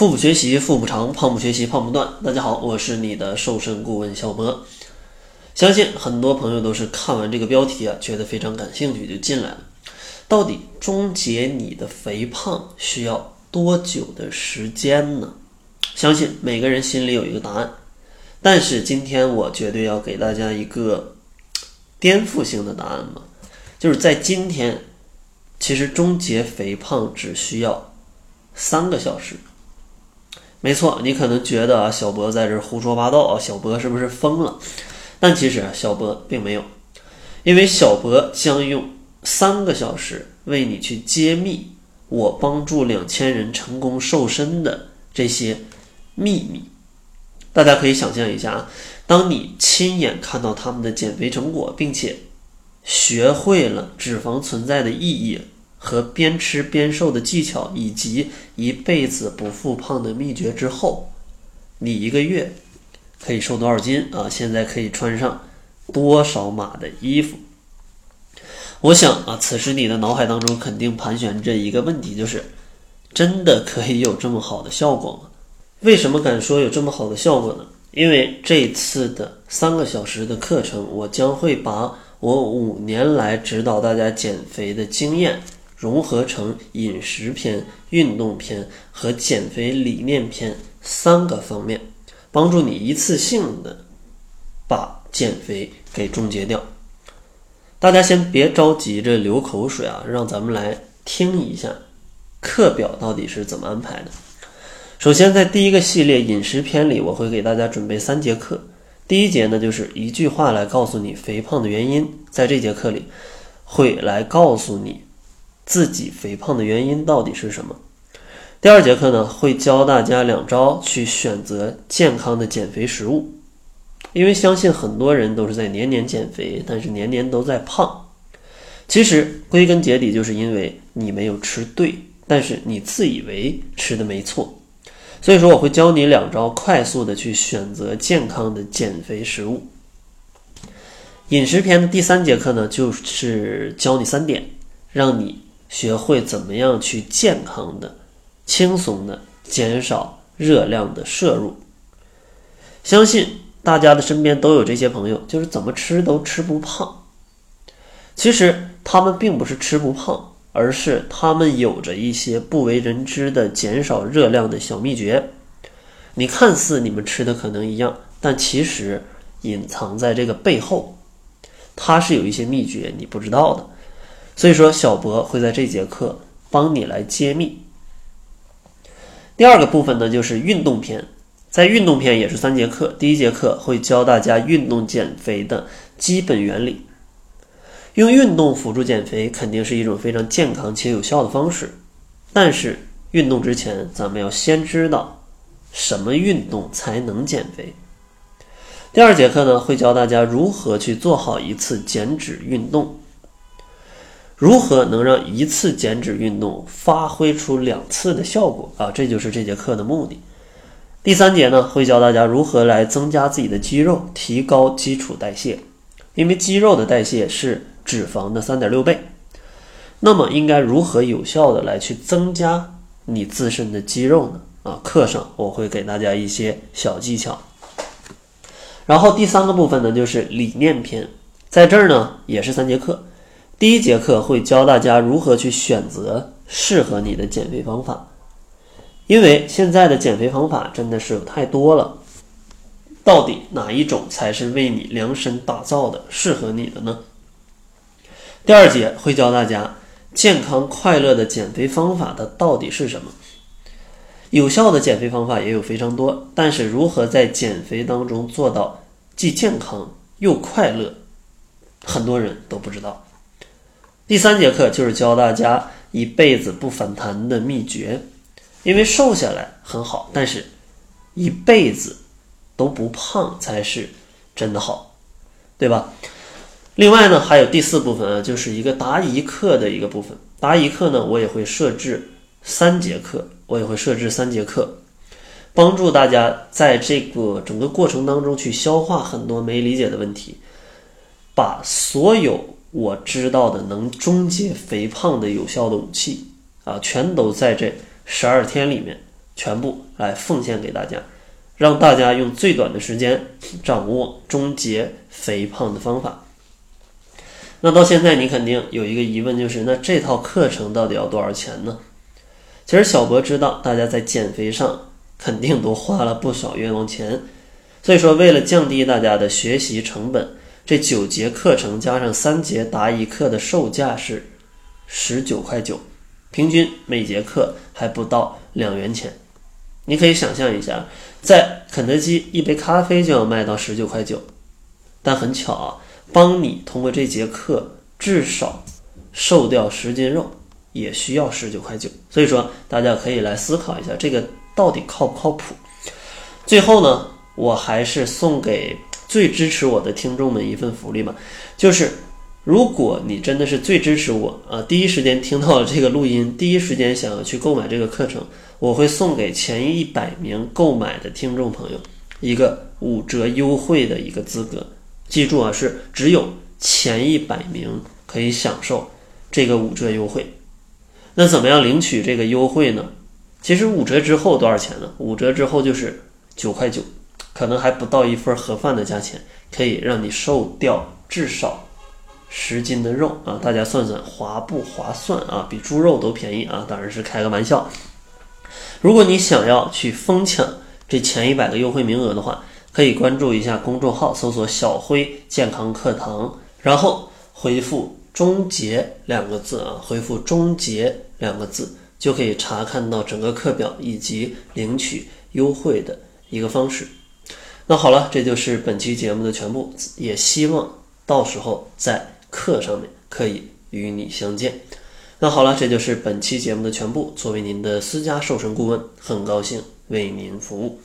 腹部学习腹部长，胖不学习胖不断。大家好，我是你的瘦身顾问小博。相信很多朋友都是看完这个标题啊，觉得非常感兴趣就进来了。到底终结你的肥胖需要多久的时间呢？相信每个人心里有一个答案。但是今天我绝对要给大家一个颠覆性的答案嘛，就是在今天，其实终结肥胖只需要三个小时。没错，你可能觉得啊，小博在这胡说八道啊，小博是不是疯了？但其实啊，小博并没有，因为小博将用三个小时为你去揭秘我帮助两千人成功瘦身的这些秘密。大家可以想象一下啊，当你亲眼看到他们的减肥成果，并且学会了脂肪存在的意义。和边吃边瘦的技巧，以及一辈子不复胖的秘诀之后，你一个月可以瘦多少斤啊？现在可以穿上多少码的衣服？我想啊，此时你的脑海当中肯定盘旋着一个问题，就是真的可以有这么好的效果吗？为什么敢说有这么好的效果呢？因为这次的三个小时的课程，我将会把我五年来指导大家减肥的经验。融合成饮食篇、运动篇和减肥理念篇三个方面，帮助你一次性的把减肥给终结掉。大家先别着急着流口水啊，让咱们来听一下课表到底是怎么安排的。首先，在第一个系列饮食篇里，我会给大家准备三节课。第一节呢，就是一句话来告诉你肥胖的原因，在这节课里会来告诉你。自己肥胖的原因到底是什么？第二节课呢，会教大家两招去选择健康的减肥食物。因为相信很多人都是在年年减肥，但是年年都在胖。其实归根结底，就是因为你没有吃对，但是你自以为吃的没错。所以说，我会教你两招，快速的去选择健康的减肥食物。饮食篇的第三节课呢，就是教你三点，让你。学会怎么样去健康的、轻松的减少热量的摄入。相信大家的身边都有这些朋友，就是怎么吃都吃不胖。其实他们并不是吃不胖，而是他们有着一些不为人知的减少热量的小秘诀。你看似你们吃的可能一样，但其实隐藏在这个背后，它是有一些秘诀你不知道的。所以说，小博会在这节课帮你来揭秘。第二个部分呢，就是运动篇。在运动篇也是三节课，第一节课会教大家运动减肥的基本原理。用运动辅助减肥肯定是一种非常健康且有效的方式，但是运动之前，咱们要先知道什么运动才能减肥。第二节课呢，会教大家如何去做好一次减脂运动。如何能让一次减脂运动发挥出两次的效果啊？这就是这节课的目的。第三节呢，会教大家如何来增加自己的肌肉，提高基础代谢。因为肌肉的代谢是脂肪的三点六倍。那么应该如何有效的来去增加你自身的肌肉呢？啊，课上我会给大家一些小技巧。然后第三个部分呢，就是理念篇，在这儿呢也是三节课。第一节课会教大家如何去选择适合你的减肥方法，因为现在的减肥方法真的是太多了，到底哪一种才是为你量身打造的、适合你的呢？第二节会教大家健康快乐的减肥方法，它到底是什么？有效的减肥方法也有非常多，但是如何在减肥当中做到既健康又快乐，很多人都不知道。第三节课就是教大家一辈子不反弹的秘诀，因为瘦下来很好，但是一辈子都不胖才是真的好，对吧？另外呢，还有第四部分啊，就是一个答疑课的一个部分。答疑课呢，我也会设置三节课，我也会设置三节课，帮助大家在这个整个过程当中去消化很多没理解的问题，把所有。我知道的能终结肥胖的有效的武器啊，全都在这十二天里面全部来奉献给大家，让大家用最短的时间掌握终结肥胖的方法。那到现在你肯定有一个疑问，就是那这套课程到底要多少钱呢？其实小博知道大家在减肥上肯定都花了不少冤枉钱，所以说为了降低大家的学习成本，这九节课程加上三节答疑课的售价是十九块九，平均每节课还不到两元钱。你可以想象一下，在肯德基一杯咖啡就要卖到十九块九，但很巧啊。帮你通过这节课至少瘦掉十斤肉，也需要十九块九。所以说，大家可以来思考一下，这个到底靠不靠谱？最后呢，我还是送给最支持我的听众们一份福利嘛，就是如果你真的是最支持我啊，第一时间听到了这个录音，第一时间想要去购买这个课程，我会送给前一百名购买的听众朋友一个五折优惠的一个资格。记住啊，是只有前一百名可以享受这个五折优惠。那怎么样领取这个优惠呢？其实五折之后多少钱呢？五折之后就是九块九，可能还不到一份盒饭的价钱，可以让你瘦掉至少十斤的肉啊！大家算算划不划算啊？比猪肉都便宜啊！当然是开个玩笑。如果你想要去疯抢这前一百个优惠名额的话，可以关注一下公众号，搜索“小辉健康课堂”，然后回复“终结”两个字啊，回复“终结”两个字，就可以查看到整个课表以及领取优惠的一个方式。那好了，这就是本期节目的全部，也希望到时候在课上面可以与你相见。那好了，这就是本期节目的全部。作为您的私家瘦身顾问，很高兴为您服务。